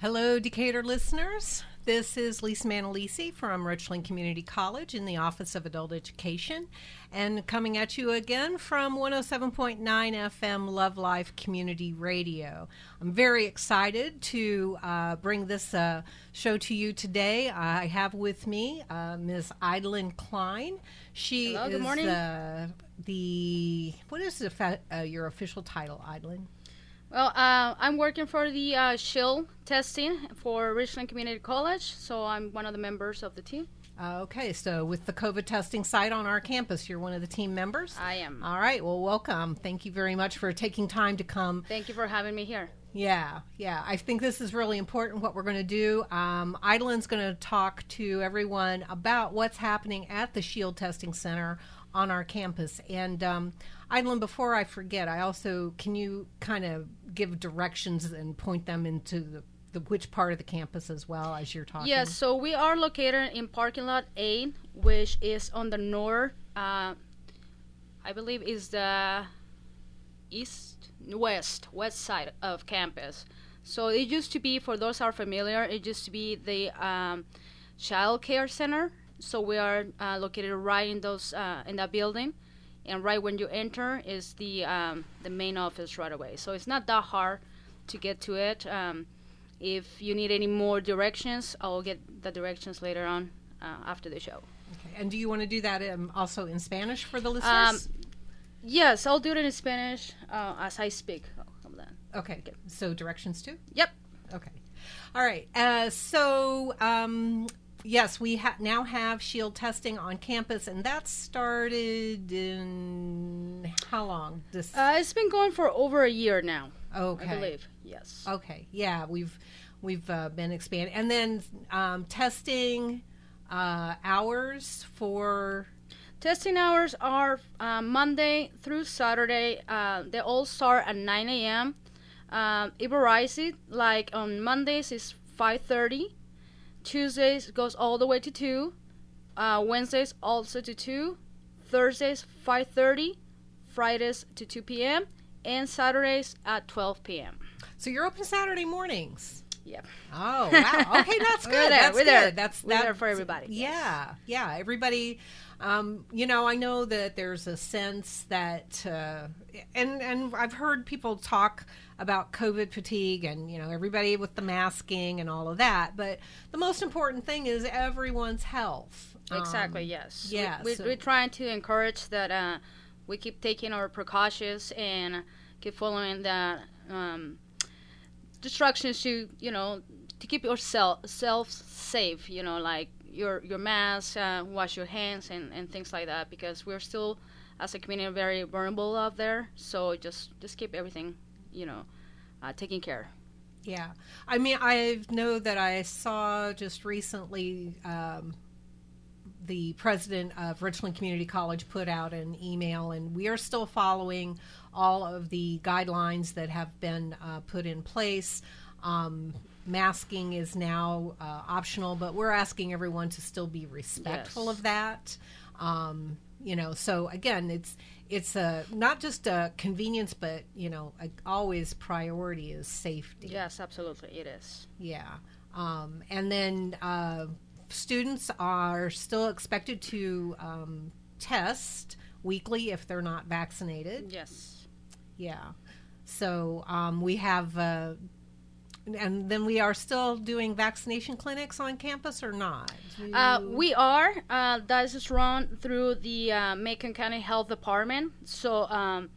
Hello, Decatur listeners. This is Lisa Manalisi from Richland Community College in the Office of Adult Education, and coming at you again from 107.9 FM Love Life Community Radio. I'm very excited to uh, bring this uh, show to you today. I have with me uh, Ms. Idlin Klein. She Hello, is good morning. uh, the what is the fa- uh, your official title, Idlin? Well, uh, I'm working for the uh, shield testing for Richland Community College, so I'm one of the members of the team. Uh, Okay, so with the COVID testing site on our campus, you're one of the team members. I am. All right, well, welcome. Thank you very much for taking time to come. Thank you for having me here. Yeah, yeah. I think this is really important what we're going to do. Um, Idlin's going to talk to everyone about what's happening at the Shield Testing Center on our campus. And um, before I forget, I also can you kind of give directions and point them into the, the which part of the campus as well as you're talking. Yes, so we are located in parking lot A, which is on the north, uh, I believe is the east, west, west side of campus. So it used to be, for those are familiar, it used to be the um, child care center. So we are uh, located right in those uh, in that building, and right when you enter is the um, the main office right away. So it's not that hard to get to it. Um, if you need any more directions, I'll get the directions later on uh, after the show. Okay. And do you want to do that um, also in Spanish for the Um, listeners? yes, I'll do it in Spanish uh, as I speak. Oh, okay. So directions too? Yep. Okay. All right. Uh, so, um, yes, we ha- now have shield testing on campus, and that started in how long? This Uh, it's been going for over a year now, okay. I believe. Yes. Okay. Yeah, we've we've uh, been expanding, and then um, testing uh, hours for Testing hours are uh, Monday through Saturday. Uh, they all start at 9 a.m. Um, it varies. Like on Mondays is 5:30. Tuesdays goes all the way to two. Uh, Wednesdays also to two. Thursdays 5:30. Fridays to 2 p.m. and Saturdays at 12 p.m. so you're open Saturday mornings. Yep. Oh wow! Okay, that's We're good. there, That's we're good. there. That's We're there for everybody. Yeah, yeah. Everybody. Um, you know, I know that there's a sense that, uh, and and I've heard people talk about COVID fatigue, and you know, everybody with the masking and all of that. But the most important thing is everyone's health. Exactly. Um, yes. yeah, We, so- are trying to encourage that uh, we keep taking our precautions and keep following the um, instructions to you know to keep yourself self safe. You know, like your your mask, uh, wash your hands, and, and things like that. Because we're still, as a community, very vulnerable out there. So just just keep everything, you know, uh, taken care. Yeah, I mean, I know that I saw just recently um, the president of Richland Community College put out an email, and we are still following all of the guidelines that have been uh, put in place. Um, masking is now uh, optional, but we're asking everyone to still be respectful Yes. of that. Um, you know, so again, it's it's a not just a convenience, but you know, a, always priority is safety. Yes, absolutely, it is. Yeah. Um, and then uh, students are still expected to um, test weekly if they're not vaccinated. Yes. Yeah. So um, we have, uh, and then we are still doing vaccination clinics on campus or not? Uh, we are. Uh, that is run through the uh, Macon County Health Department. So um,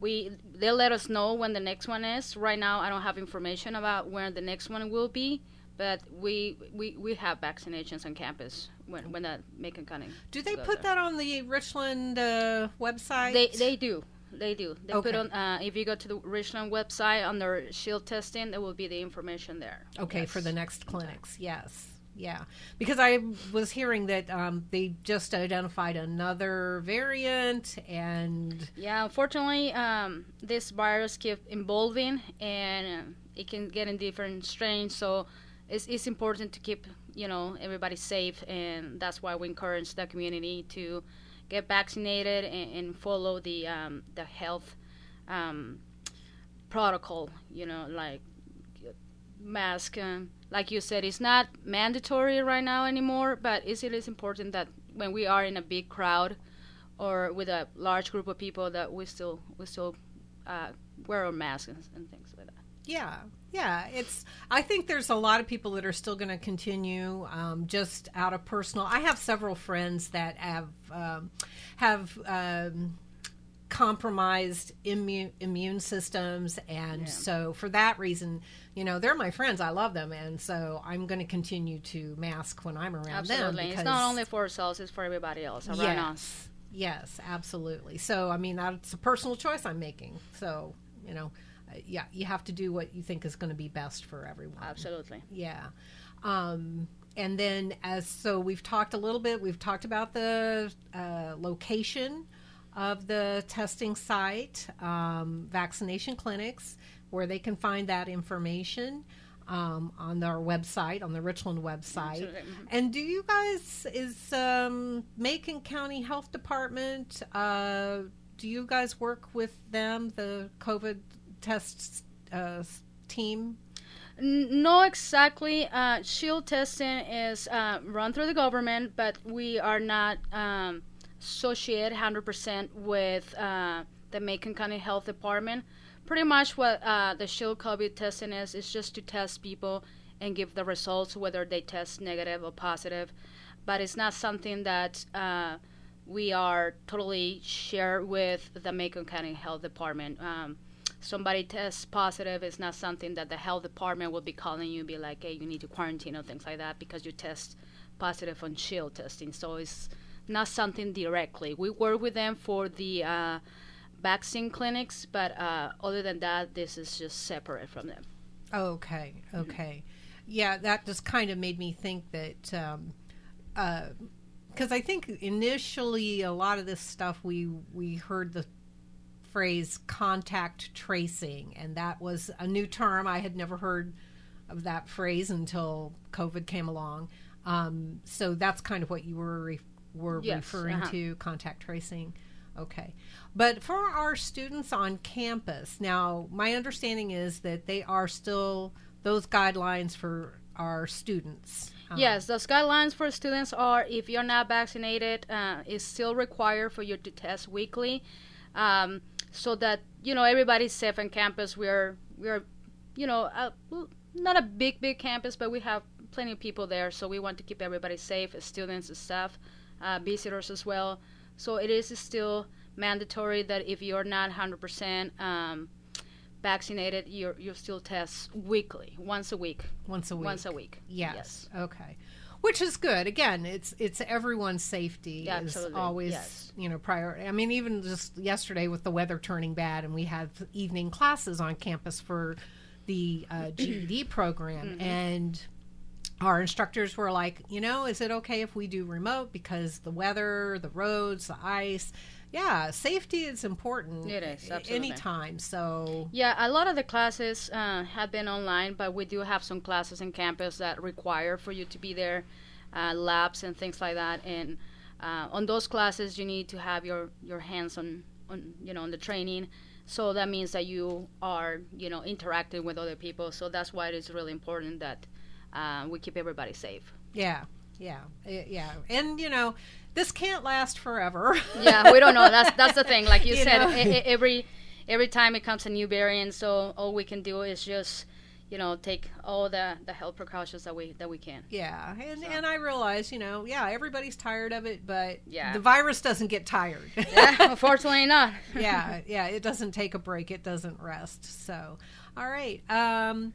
we they'll let us know when the next one is. Right now, I don't have information about when the next one will be, but we we, we have vaccinations on campus when when that Macon County. do they put there. that on the Richland uh, website? They they do. They do. They put on. Uh, if you go to the Richland website under shield testing, there will be the information there. Okay, for the next clinics, yes. Yeah, because I was hearing that um, they just identified another variant, and Yeah, unfortunately, um, this virus keeps evolving and it can get in different strains. So it's, it's important to keep you know everybody safe, and that's why we encourage the community to get vaccinated and, and follow the um, the health um, protocol. You know, like mask. Um, like you said, it's not mandatory right now anymore, but it is important that when we are in a big crowd or with a large group of people, that we still we still uh, wear our masks and, and things like that. Yeah, yeah. It's. I think there's a lot of people that are still going to continue um, just out of personal. I have several friends that have um, have. Um, compromised immune immune systems and yeah. so for that reason you know they're my friends i love them and so i'm going to continue to mask when i'm around absolutely. them it's not only for ourselves it's for everybody else around yes, us yes absolutely so i mean that's a personal choice i'm making so you know yeah you have to do what you think is going to be best for everyone absolutely yeah um, and then as so we've talked a little bit we've talked about the uh, location of the testing site, um, vaccination clinics, where they can find that information um, on our website, on the Richland website. Mm-hmm. And do you guys, is um, Macon County Health Department, uh, do you guys work with them, the COVID tests uh, team? No, exactly. Uh, shield testing is uh, run through the government, but we are not um, associate 100% with uh, the Macon County Health Department. Pretty much what uh, the Shield COVID testing is is just to test people and give the results whether they test negative or positive. But it's not something that uh, we are totally shared with the Macon County Health Department. Um, somebody tests positive, it's not something that the health department will be calling you, be like, hey, you need to quarantine or things like that because you test positive on Shield testing. So it's not something directly. We work with them for the uh, vaccine clinics, but uh, other than that, this is just separate from them. Okay, okay. Mm-hmm. Yeah, that just kind of made me think that, because um, uh, I think initially a lot of this stuff we we heard the phrase contact tracing, and that was a new term. I had never heard of that phrase until COVID came along. Um, so that's kind of what you were re- were yes, referring uh-huh. to contact tracing. Okay. But for our students on campus, now my understanding is that they are still those guidelines for our students. Um, yes, those guidelines for students are if you're not vaccinated, uh, it's still required for you to test weekly, um, so that you know everybody's safe on campus. We're we're, you know, a, not a big big campus, but we have plenty of people there, so we want to keep everybody safe, students staff uh, visitors as well. So it is still mandatory that if you're not 100% um, vaccinated, you you still test weekly, once a week. Once a week. Once a week. Yes. yes. Okay. Which is good. Again, it's it's everyone's safety yeah, is absolutely. always yes. you know priority. I mean, even just yesterday with the weather turning bad, and we had evening classes on campus for the uh, GED program, mm-hmm. and our instructors were like, you know, is it okay if we do remote because the weather, the roads, the ice? Yeah, safety is important. It is absolutely anytime. So yeah, a lot of the classes uh, have been online, but we do have some classes in campus that require for you to be there, uh, labs and things like that. And uh, on those classes, you need to have your your hands on on you know on the training. So that means that you are you know interacting with other people. So that's why it is really important that um, we keep everybody safe. Yeah, yeah, yeah, and you know, this can't last forever. yeah, we don't know. That's that's the thing. Like you, you said, every every time it comes a new variant, so all we can do is just you know take all the the health precautions that we that we can yeah and so. and i realize you know yeah everybody's tired of it but yeah the virus doesn't get tired yeah unfortunately not yeah yeah it doesn't take a break it doesn't rest so all right um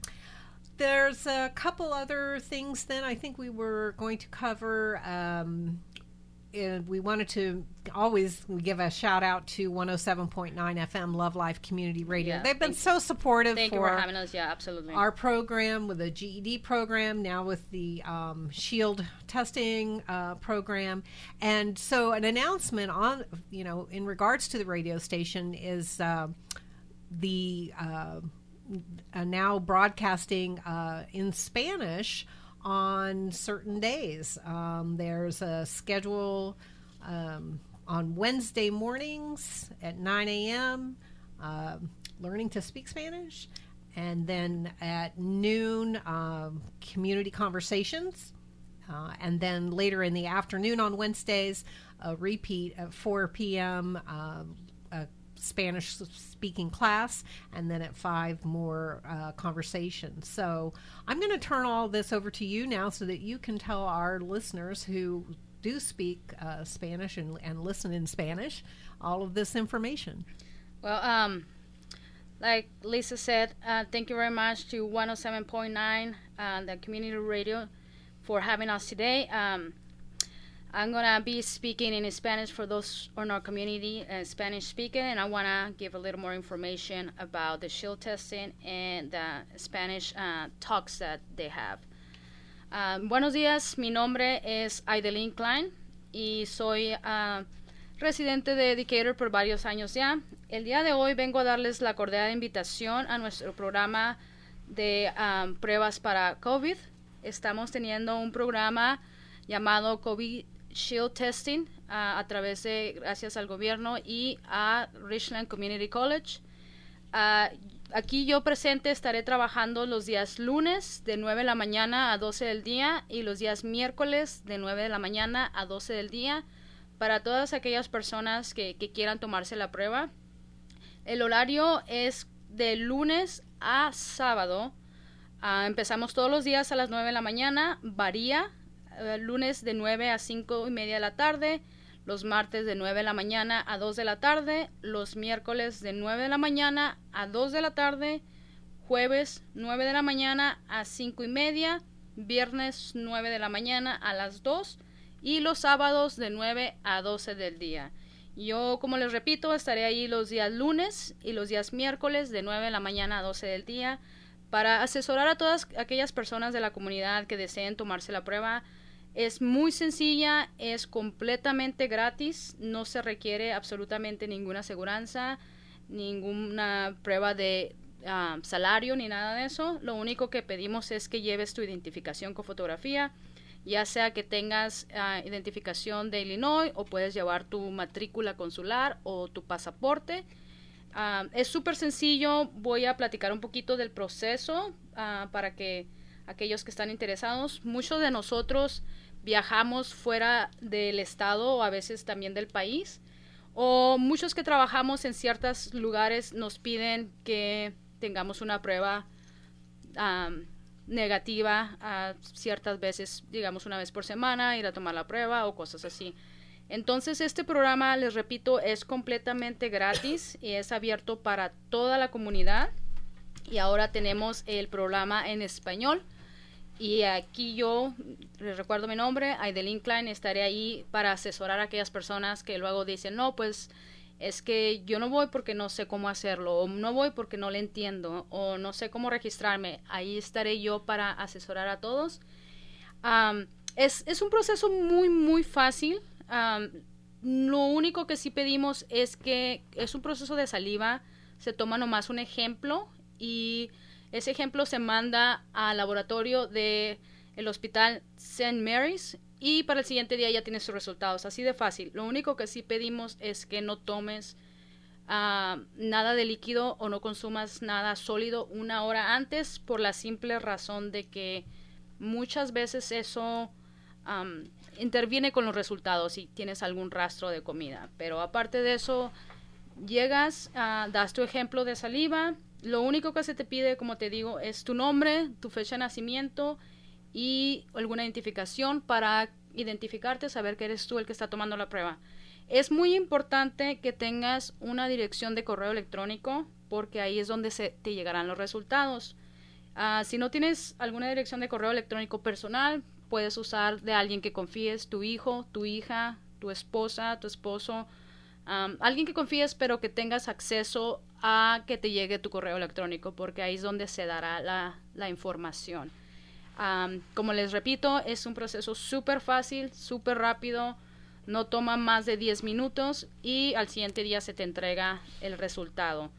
there's a couple other things then I think we were going to cover. Um, and we wanted to always give a shout out to 107.9 FM Love Life Community Radio. Yeah, They've been so supportive thank for, for having us. Yeah, absolutely. Our program with the GED program, now with the um, Shield testing uh, program, and so an announcement on you know in regards to the radio station is uh, the. Uh, uh, now broadcasting uh, in Spanish on certain days. Um, there's a schedule um, on Wednesday mornings at 9 a.m. Uh, learning to speak Spanish. and then at noon, um, community conversations. Uh, and then later in the afternoon on Wednesdays, a repeat at 4 p.m. Uh, a Spanish speaking class, and then at 5 more uh, conversations. So I'm going to turn all this over to you now so that you can tell our listeners who do speak uh, Spanish and, and listen in Spanish all of this information. Well, um, like Lisa said, uh, thank you very much to 107.9, uh, the community radio, for having us today. Um, I'm gonna be speaking in Spanish for those on our community uh, Spanish speaking, and I wanna give a little more information about the shield testing and the Spanish uh, talks that they have. Um, buenos días, mi nombre es Aidelin Klein y soy uh, residente de Decatur por varios años ya. El día de hoy vengo a darles la cordial invitación a nuestro programa de um, pruebas para COVID. Estamos teniendo un programa llamado COVID Shield Testing uh, a través de, gracias al gobierno y a Richland Community College. Uh, aquí yo presente estaré trabajando los días lunes de 9 de la mañana a 12 del día y los días miércoles de 9 de la mañana a 12 del día para todas aquellas personas que, quieran tomarse la prueba. El horario es de lunes a sábado. Uh, empezamos todos los días a las 9 de la mañana, varía lunes de 9 a 5 y media de la tarde, los martes de 9 de la mañana a 2 de la tarde, los miércoles de 9 de la mañana a 2 de la tarde, jueves 9 de la mañana a 5 y media, viernes 9 de la mañana a las 2 y los sábados de 9 a 12 del día. Yo, como les repito, estaré ahí los días lunes y los días miércoles de 9 de la mañana a 12 del día para asesorar a todas aquellas personas de la comunidad que deseen tomarse la prueba. Es muy sencilla, es completamente gratis, no se requiere absolutamente ninguna aseguranza, ninguna prueba de uh, salario ni nada de eso. Lo único que pedimos es que lleves tu identificación con fotografía, ya sea que tengas uh, identificación de Illinois o puedes llevar tu matrícula consular o tu pasaporte. Uh, es súper sencillo, voy a platicar un poquito del proceso para que aquellos que están interesados, muchos de nosotros viajamos fuera del estado o a veces también del país, o muchos que trabajamos en ciertos lugares nos piden que tengamos una prueba um, negativa a ciertas veces, digamos una vez por semana, ir a tomar la prueba o cosas así. Entonces este programa, les repito, es completamente gratis y es abierto para toda la comunidad. Y ahora tenemos el programa en español. Y aquí yo, les recuerdo mi nombre, Aidelin Klein, estaré ahí para asesorar a aquellas personas que luego dicen, no, pues es que yo no voy porque no sé cómo hacerlo, o no voy porque no le entiendo, o no sé cómo registrarme. Ahí estaré yo para asesorar a todos. Um, es, es, un proceso muy, muy fácil. Lo único que sí pedimos es que es un proceso de saliva. Se toma nomás un ejemplo y ese ejemplo se manda al laboratorio del el hospital St. Mary's y para el siguiente día ya tienes sus resultados. Así de fácil. Lo único que sí pedimos es que no tomes uh, nada de líquido o no consumas nada sólido una hora antes por la simple razón de que muchas veces eso interviene con los resultados si tienes algún rastro de comida. Pero aparte de eso, llegas, uh, das tu ejemplo de saliva. Lo único que se te pide, como te digo, es tu nombre, tu fecha de nacimiento y alguna identificación para identificarte, saber que eres tú el que está tomando la prueba. Es muy importante que tengas una dirección de correo electrónico porque ahí es donde se te llegarán los resultados. Uh, si no tienes alguna dirección de correo electrónico personal, puedes usar de alguien que confíes, tu hijo, tu hija, tu esposa, tu esposo, alguien que confíes pero que tengas acceso a que te llegue tu correo electrónico porque ahí es donde se dará la, información. Como les repito, es un proceso súper fácil, súper rápido, no toma más de 10 minutos y al siguiente día se te entrega el resultado.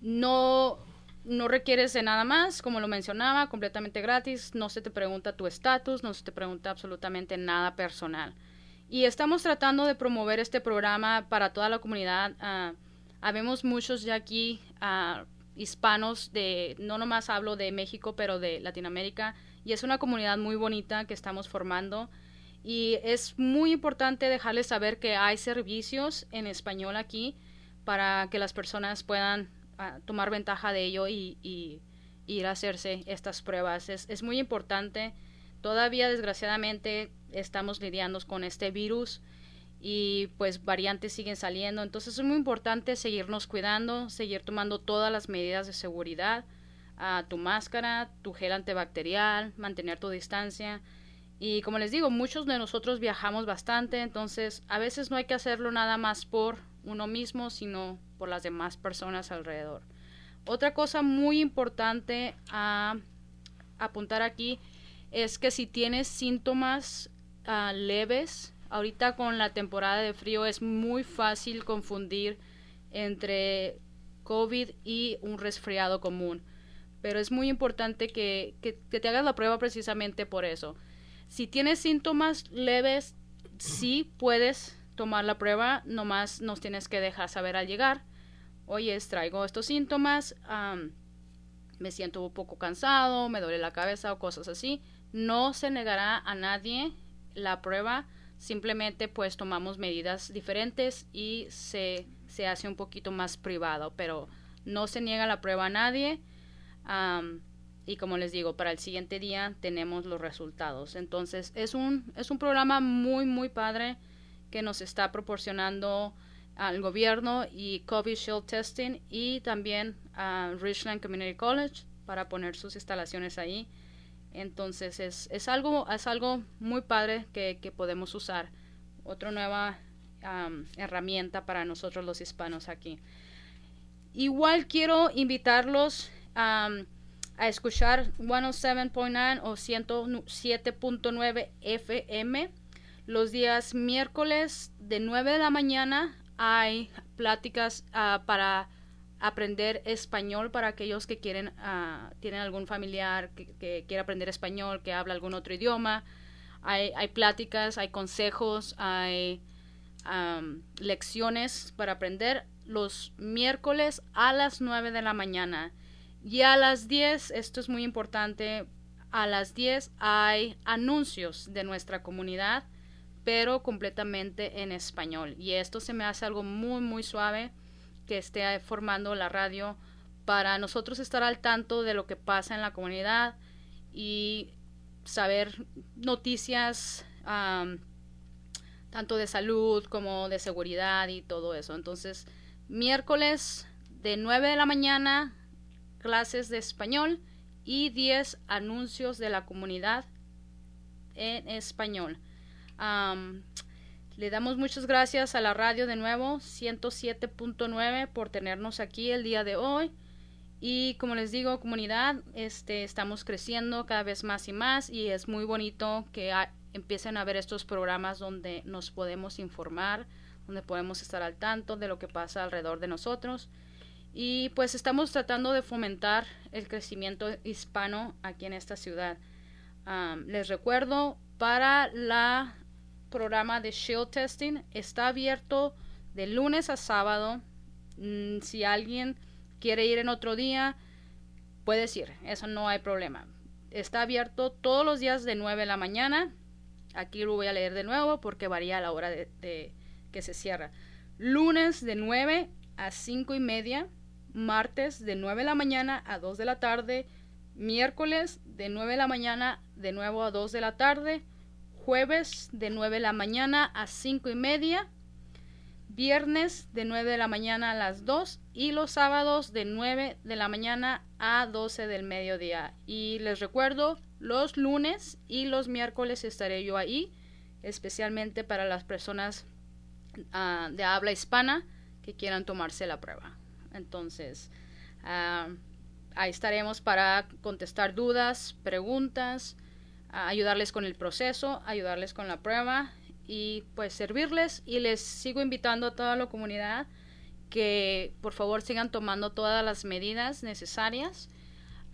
No, no requieres de nada más, como lo mencionaba, completamente gratis, no se te pregunta tu estatus, no se te pregunta absolutamente nada personal. Y estamos tratando de promover este programa para toda la comunidad. Uh, habemos muchos ya aquí uh, hispanos de, no nomás hablo de México, pero de Latinoamérica. Y es una comunidad muy bonita que estamos formando. Y es muy importante dejarles saber que hay servicios en español aquí para que las personas puedan ah, tomar ventaja de ello y, y, ir a hacerse estas pruebas. Es, es muy importante. Todavía, desgraciadamente, estamos lidiando con este virus y pues variantes siguen saliendo. Entonces es muy importante seguirnos cuidando, seguir tomando todas las medidas de seguridad, a tu máscara, tu gel antibacterial, mantener tu distancia. Y como les digo, muchos de nosotros viajamos bastante, entonces a veces no hay que hacerlo nada más por uno mismo, sino por las demás personas alrededor. Otra cosa muy importante a apuntar aquí es que si tienes síntomas ah, leves, ahorita con la temporada de frío es muy fácil confundir entre COVID y un resfriado común. Pero es muy importante que, que, te hagas la prueba precisamente por eso. Si tienes síntomas leves, sí puedes tomar la prueba, nomás nos tienes que dejar saber al llegar. Oye, traigo estos síntomas, me siento un poco cansado, me duele la cabeza o cosas así. No se negará a nadie la prueba simplemente pues tomamos medidas diferentes y se, se hace un poquito más privado, pero no se niega la prueba a nadie. y como les digo, para el siguiente día tenemos los resultados. Entonces es un, es un programa muy, muy padre que nos está proporcionando al gobierno y COVID Shield Testing y también a Richland Community College para poner sus instalaciones ahí. Entonces es, es, algo, es algo muy padre que, podemos usar. Otra nueva herramienta para nosotros los hispanos aquí. Igual quiero invitarlos a escuchar 107.9 o 107.9 FM. Los días miércoles de 9 de la mañana hay pláticas uh, para aprender español para aquellos que quieren, uh, tienen algún familiar que, que, quiere aprender español, que habla algún otro idioma. Hay, hay pláticas, hay consejos, hay um, lecciones para aprender los miércoles a las 9 de la mañana. Y a las 10, esto es muy importante, a las 10 hay anuncios de nuestra comunidad, pero completamente en español. Y esto se me hace algo muy, muy suave que esté formando la radio para nosotros estar al tanto de lo que pasa en la comunidad y saber noticias tanto de salud como de seguridad y todo eso. Entonces, miércoles de 9 de la mañana, clases de español y 10 anuncios de la comunidad en español. Le damos muchas gracias a la radio de nuevo, 107.9, por tenernos aquí el día de hoy. Y como les digo, comunidad, este, estamos creciendo cada vez más y más y es muy bonito que empiecen a ver estos programas donde nos podemos informar, donde podemos estar al tanto de lo que pasa alrededor de nosotros. Y pues estamos tratando de fomentar el crecimiento hispano aquí en esta ciudad. les recuerdo, para la programa de Shield Testing está abierto de lunes a sábado. Mm, si alguien quiere ir en otro día, puedes ir, eso no hay problema. Está abierto todos los días de 9 de la mañana. Aquí lo voy a leer de nuevo porque varía la hora de, que se cierra. Lunes de 9 a 5 y media. Martes de 9 de la mañana a 2 de la tarde. Miércoles de 9 de la mañana de nuevo a 2 de la tarde jueves de 9 de la mañana a 5 y media, viernes de 9 de la mañana a las 2 y los sábados de 9 de la mañana a 12 del mediodía. Y les recuerdo, los lunes y los miércoles estaré yo ahí, especialmente para las personas uh, de habla hispana que quieran tomarse la prueba. Entonces, uh, ahí estaremos para contestar dudas, preguntas, ayudarles con el proceso, ayudarles con la prueba y pues servirles y les sigo invitando a toda la comunidad que por favor sigan tomando todas las medidas necesarias,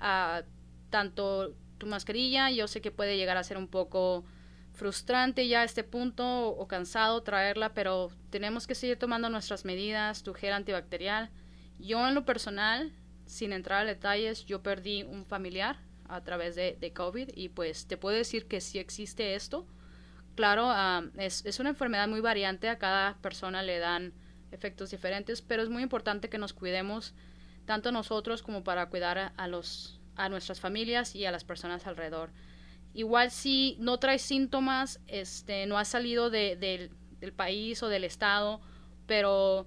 uh, tanto tu mascarilla, yo sé que puede llegar a ser un poco frustrante ya a este punto o, o cansado traerla, pero tenemos que seguir tomando nuestras medidas, tu gel antibacterial. Yo en lo personal sin entrar a detalles, yo perdí un familiar a través de, de COVID y pues te puedo decir que sí existe esto. Claro, ah, es, es una enfermedad muy variante, a cada persona le dan efectos diferentes, pero es muy importante que nos cuidemos tanto nosotros como para cuidar a, los a nuestras familias y a las personas alrededor. Igual si no traes síntomas, este, no has salido de, del país o del estado, pero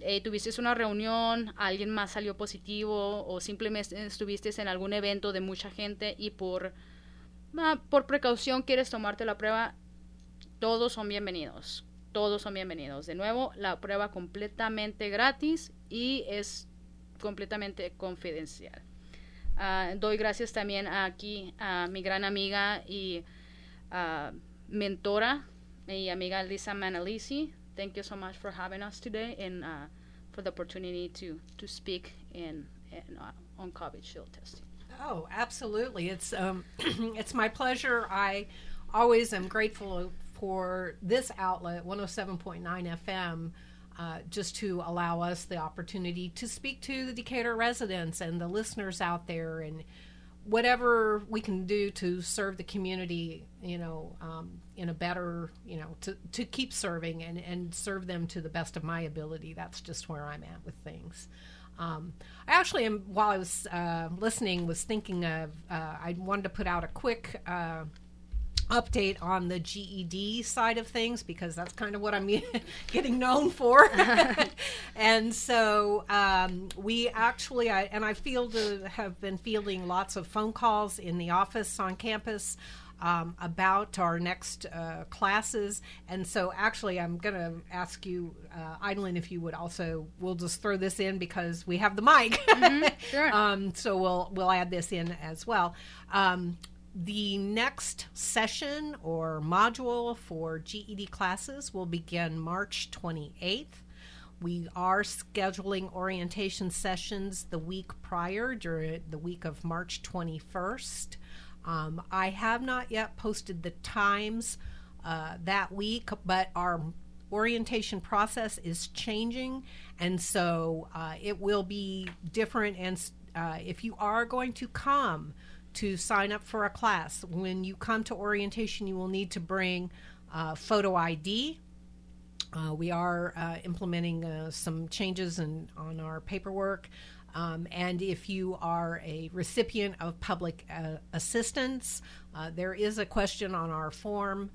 eh, tuviste una reunión, alguien más salió positivo o simplemente estuviste en algún evento de mucha gente y por, ah, por precaución quieres tomarte la prueba, todos son bienvenidos. Todos son bienvenidos. De nuevo, la prueba completamente gratis y es completamente confidencial. Ah, doy gracias también aquí a mi gran amiga y uh, mentora, mi amiga Lisa Manalisi. Thank you so much for having us today and uh, for the opportunity to, to speak in, in uh, on COVID shield testing. Oh, absolutely. It's um, it's my pleasure. I always am grateful for this outlet, 107.9 FM, uh, just to allow us the opportunity to speak to the Decatur residents and the listeners out there and whatever we can do to serve the community, you know, um, in a better, you know, to, to keep serving and, and serve them to the best of my ability. That's just where I'm at with things. Um, I actually am, while I was uh, listening, was thinking of, uh, I wanted to put out a quick uh, update on the GED side of things because that's kind of what I'm getting known for. and so um, we actually, I, and I feel to have been fielding lots of phone calls in the office on campus. Um, about our next uh, classes. And so, actually, I'm going to ask you, uh, Idlin, if you would also, we'll just throw this in because we have the mic. Mm-hmm, sure. um, so we'll we'll add this in as well. Um, the next session or module for GED classes will begin March 28th. We are scheduling orientation sessions the week prior, during the week of March 21st. Um, I have not yet posted the times uh, that week, but our orientation process is changing, and so uh, it will be different. And uh, if you are going to come, to sign up for a class. When you come to orientation, you will need to bring uh, photo ID. Uh, we are uh, implementing uh, some changes in, on our paperwork. Um, and if you are a recipient of public uh, assistance, uh, there is a question on our form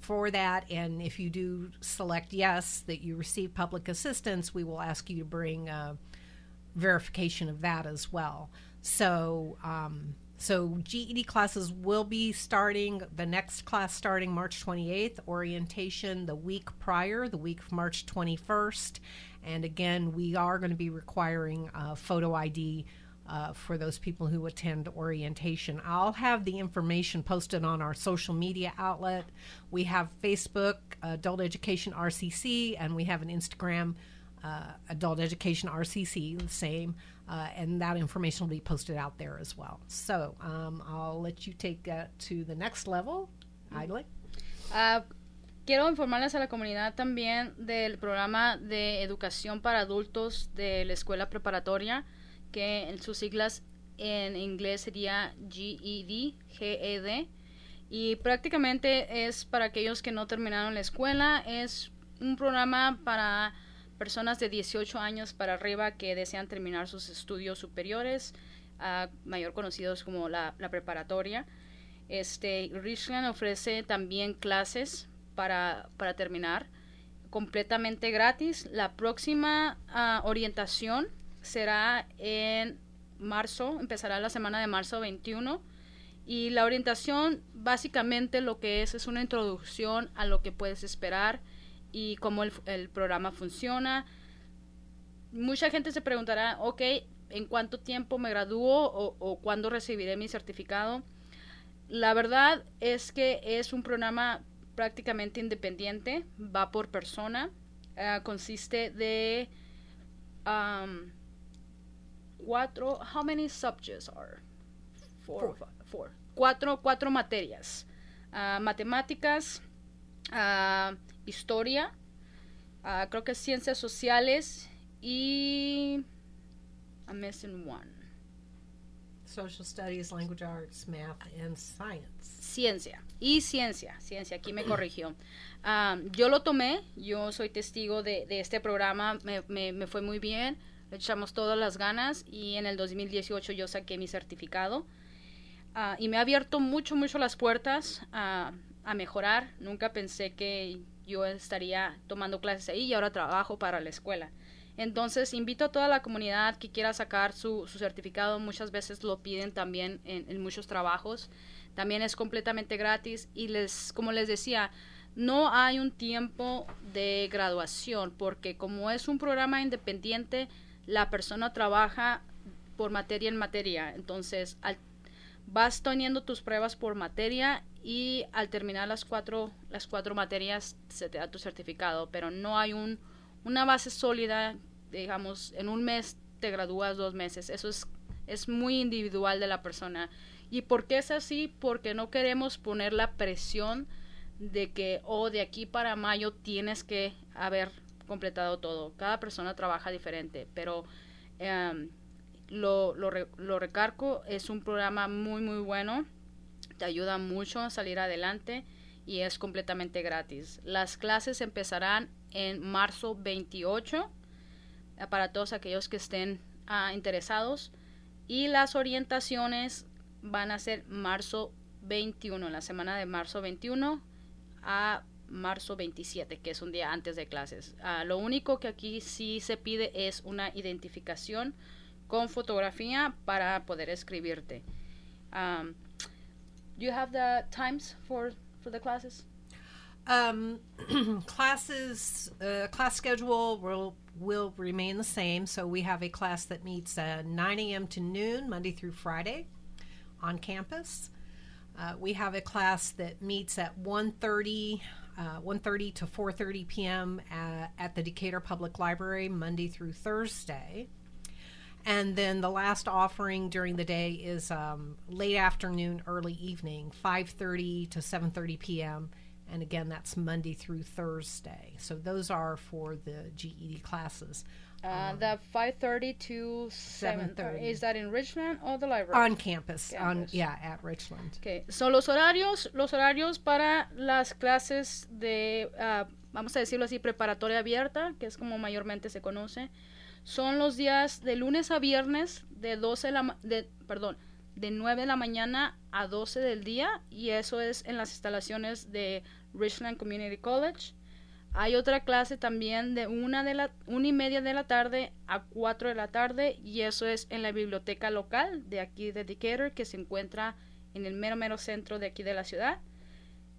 for that. And if you do select yes, that you receive public assistance, we will ask you to bring verification of that as well. So, um, so GED classes will be starting the next class starting March 28th, orientation the week prior, the week of March 21st. And again, we are going to be requiring uh, photo ID uh, for those people who attend orientation. I'll have the information posted on our social media outlet. We have Facebook, Adult Education RCC, and we have an Instagram, uh, Adult Education RCC, the same. Uh, and that information will be posted out there as well. So um, I'll let you take that to the next level, Idly. Uh, quiero informarles a la comunidad también del programa de educación para adultos de la escuela preparatoria, que en sus siglas en inglés sería GED, GED, y prácticamente es para aquellos que no terminaron la escuela, es un programa para personas de 18 años para arriba que desean terminar sus estudios superiores, uh, mayor conocidos como la, preparatoria. Este, Richland ofrece también clases para, para terminar completamente gratis. La próxima ah, orientación será en marzo, empezará la semana de marzo 21. Y la orientación básicamente lo que es es una introducción a lo que puedes esperar y cómo el, el programa funciona. Mucha gente se preguntará, ok, ¿en cuánto tiempo me gradúo o, o cuándo recibiré mi certificado? La verdad es que es un programa prácticamente independiente, va por persona, uh, consiste de um, cuatro, how many subjects are? Four. Four. four. Cuatro, cuatro materias. Uh, matemáticas, uh, historia, uh, creo que ciencias sociales y I'm missing one. Social Studies, Language Arts, Math, and Science. Ciencia. Y ciencia. Ciencia, aquí me corrigió. Um, yo lo tomé, yo soy testigo de, de este programa, me, me, me, fue muy bien, le echamos todas las ganas y en el 2018 yo saqué mi certificado. Uh, y me ha abierto mucho, mucho las puertas a, a mejorar. Nunca pensé que yo estaría tomando clases ahí y ahora trabajo para la escuela. Entonces, invito a toda la comunidad que quiera sacar su, su certificado. Muchas veces lo piden también en, en, muchos trabajos. También es completamente gratis y les, como les decía, no hay un tiempo de graduación porque como es un programa independiente, la persona trabaja por materia en materia. Entonces, al, vas teniendo tus pruebas por materia y al terminar las cuatro, las cuatro materias se te da tu certificado, pero no hay un una base sólida, digamos, en un mes te gradúas dos meses. Eso es, es muy individual de la persona. ¿Y por qué es así? Porque no queremos poner la presión de que, oh, de aquí para mayo tienes que haber completado todo. Cada persona trabaja diferente, pero um, lo, lo, lo recargo, es un programa muy, muy bueno. Te ayuda mucho a salir adelante y es completamente gratis. Las clases empezarán en marzo 28 eh, para todos aquellos que estén uh, interesados y las orientaciones van a ser marzo 21, la semana de marzo 21 a marzo 27, que es un día antes de clases. Uh, lo único que aquí sí se pide es una identificación con fotografía para poder escribirte. Um, you have the times for for the classes? Um, classes, uh, class schedule will will remain the same. So we have a class that meets uh, 9 a.m. to noon, Monday through Friday, on campus. Uh, we have a class that meets at 1.30, uh, 1.30 to 4.30 p.m. At, at the Decatur Public Library, Monday through Thursday. And then the last offering during the day is um, late afternoon, early evening, 5:30 to 7:30 p.m. And again, that's Monday through Thursday. So those are for the GED classes. Uh, um, the 5:30 to 7:30 is that in Richland or the library? On campus, campus. on yeah, at Richland. Okay. So los horarios, los horarios para las clases de uh, vamos a decirlo así preparatoria abierta, que es como mayormente se conoce son los días de lunes a viernes de 12 la, de, perdón, de 9 de la mañana a 12 del día y eso es en las instalaciones de Richland Community College. Hay otra clase también de una, de la, una y media de la tarde a 4 de la tarde y eso es en la biblioteca local de aquí de Decatur que se encuentra en el mero mero centro de aquí de la ciudad.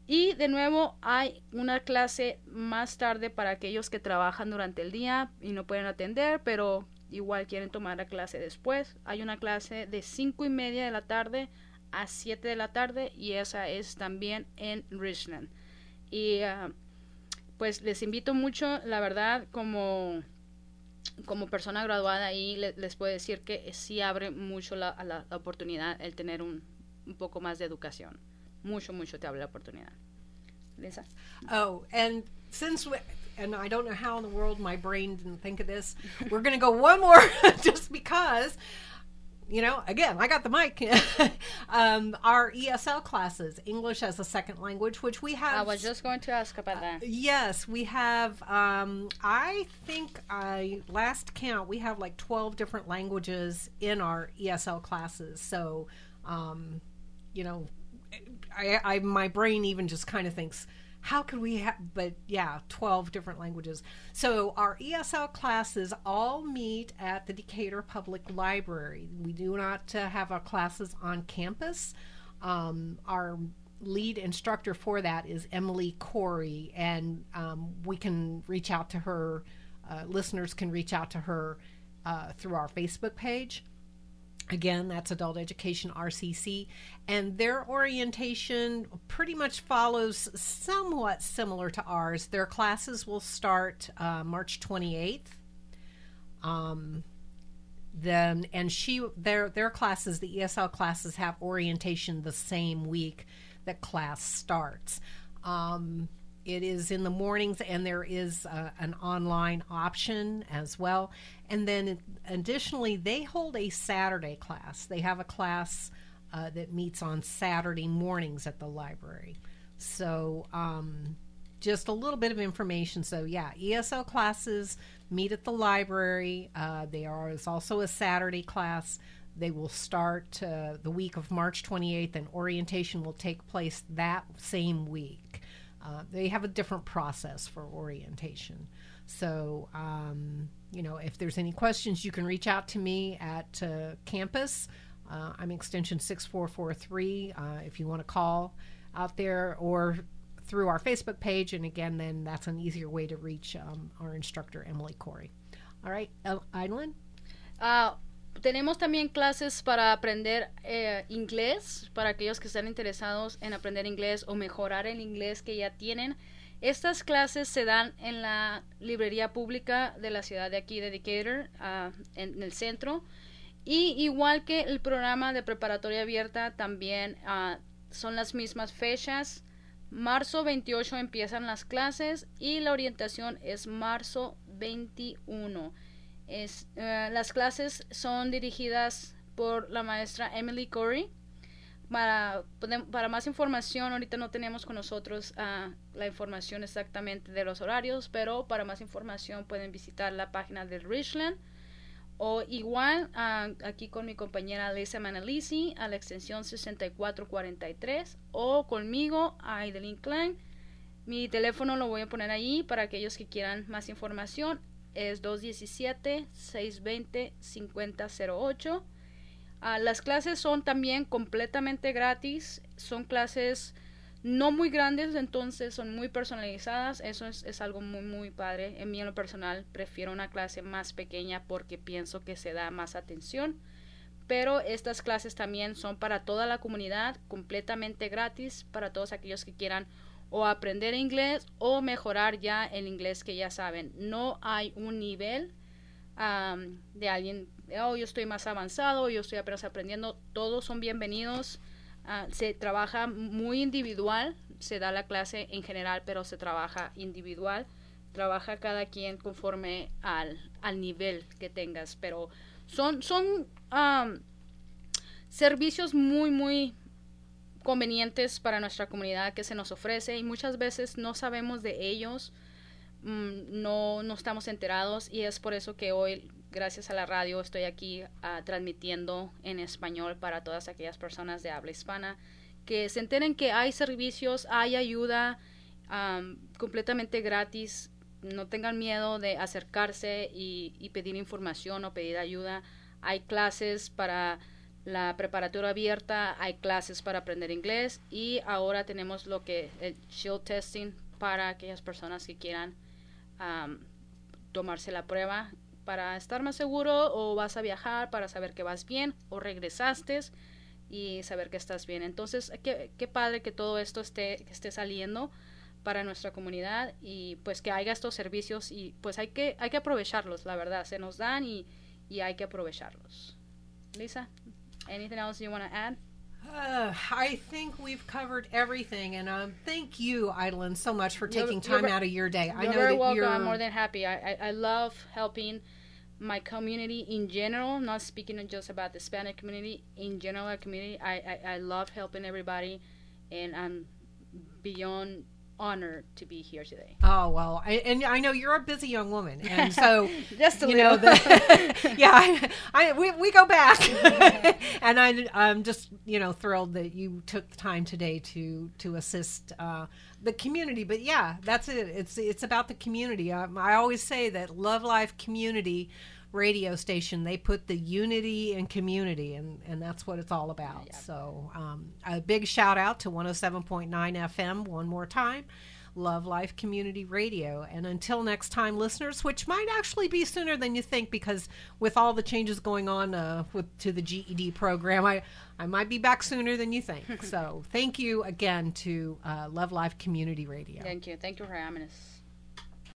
Y de nuevo hay una clase más tarde para aquellos que trabajan durante el día y no pueden atender, pero igual quieren tomar la clase después. Hay una clase de 5 y media de la tarde a 7 de la tarde y esa es también en Richland. Y uh, pues les invito mucho, la verdad, como, como persona graduada ahí les, puedo decir que sí abre mucho la, la, oportunidad el tener un poco más de educación mucho, mucho te abre la oportunidad. Lisa. Oh, and since we, and I don't know how in the world my brain didn't think of this, we're going to go one more just because. You know, again, I got the mic. um, our ESL classes, English as a second language, which we have. I was just going to ask about that. Uh, yes, we have. Um, I think I last count we have like twelve different languages in our ESL classes. So, um, you know, I, I my brain even just kind of thinks how could we have but yeah 12 different languages. So our esl classes all meet at the decatur public library. We do not uh, have our classes on campus. Um, our lead instructor for that is emily corey and um, we can reach out to her uh, listeners can reach out to her uh, through our facebook page Again, that's Adult Education RCC, and their orientation pretty much follows somewhat similar to ours. Their classes will start uh, March 28th. Um, then, and she their their classes, the ESL classes, have orientation the same week that class starts. Um, it is in the mornings, and there is uh, an online option as well. And then additionally, they hold a Saturday class. They have a class uh, that meets on Saturday mornings at the library. So, um, just a little bit of information. So, yeah, ESL classes meet at the library. Uh, there is also a Saturday class. They will start uh, the week of March 28th, and orientation will take place that same week. Uh, they have a different process for orientation. So, um, you know, if there's any questions, you can reach out to me at uh, campus. Uh, I'm extension 6443 uh, if you want to call out there or through our Facebook page. And again, then that's an easier way to reach um, our instructor, Emily Corey. All right, Eileen? Tenemos también clases para aprender eh, inglés, para aquellos que están interesados en aprender inglés o mejorar el inglés que ya tienen. Estas clases se dan en la librería pública de la ciudad de aquí, de Decatur, uh, en, el centro. Y igual que el programa de preparatoria abierta, también uh, son las mismas fechas. Marzo 28 empiezan las clases y la orientación es marzo 21. Es, uh, las clases son dirigidas por la maestra Emily Corey para, para más información, ahorita no tenemos con nosotros uh, la información exactamente de los horarios, pero para más información pueden visitar la página de Richland o igual uh, aquí con mi compañera Lisa Manalisi a la extensión 6443 o conmigo a Aidelin Klein. Mi teléfono lo voy a poner ahí para aquellos que quieran más información. Es 217-620-5008 Ah, las clases son también completamente gratis, son clases no muy grandes, entonces son muy personalizadas, eso es, algo muy muy padre. En mí en lo personal prefiero una clase más pequeña porque pienso que se da más atención, pero estas clases también son para toda la comunidad, completamente gratis, para todos aquellos que quieran o aprender inglés o mejorar ya el inglés que ya saben. No hay un nivel de alguien oh, yo estoy más avanzado, yo estoy apenas aprendiendo, todos son bienvenidos. Ah, se trabaja muy individual, se da la clase en general, pero se trabaja individual. Trabaja cada quien conforme al, al nivel que tengas, pero son, son servicios muy, muy convenientes para nuestra comunidad que se nos ofrece y muchas veces no sabemos de ellos, mm, no, no estamos enterados y es por eso que hoy gracias a la radio estoy aquí uh, transmitiendo en español para todas aquellas personas de habla hispana que se enteren que hay servicios, hay ayuda um, completamente gratis. No tengan miedo de acercarse y, y, pedir información o pedir ayuda. Hay clases para la preparatoria abierta, hay clases para aprender inglés y ahora tenemos lo que el shield testing para aquellas personas que quieran um, tomarse la prueba para estar más seguro o vas a viajar para saber que vas bien o regresaste y saber que estás bien. Entonces, qué, padre que todo esto esté, que esté saliendo para nuestra comunidad y pues que haya estos servicios y pues hay que, hay que aprovecharlos, la verdad, se nos dan y, y hay que aprovecharlos. Lisa, anything else you want to add? Uh, I think we've covered everything, and um, thank you, Idlin, so much for taking you're, time you're, out of your day. I know very welcome. I'm more than happy. I, I, I love helping my community in general, not speaking just about the Hispanic community, in general, our community, I, I, I love helping everybody, and I'm beyond honored to be here today. Oh well, I, and I know you're a busy young woman, and so just a you little. know, the, yeah, I, I, we we go back, and I I'm just you know thrilled that you took the time today to to assist uh, the community. But yeah, that's it. It's it's about the community. Um, I always say that Love Life community radio station they put the unity and community and and that's what it's all about yep. so um, a big shout out to 107.9 fm one more time Love Life Community Radio. And until next time, listeners, which might actually be sooner than you think, because with all the changes going on uh, with to the GED program, I I might be back sooner than you think. so thank you again to uh, Love Life Community Radio. Thank you. Thank you for having us.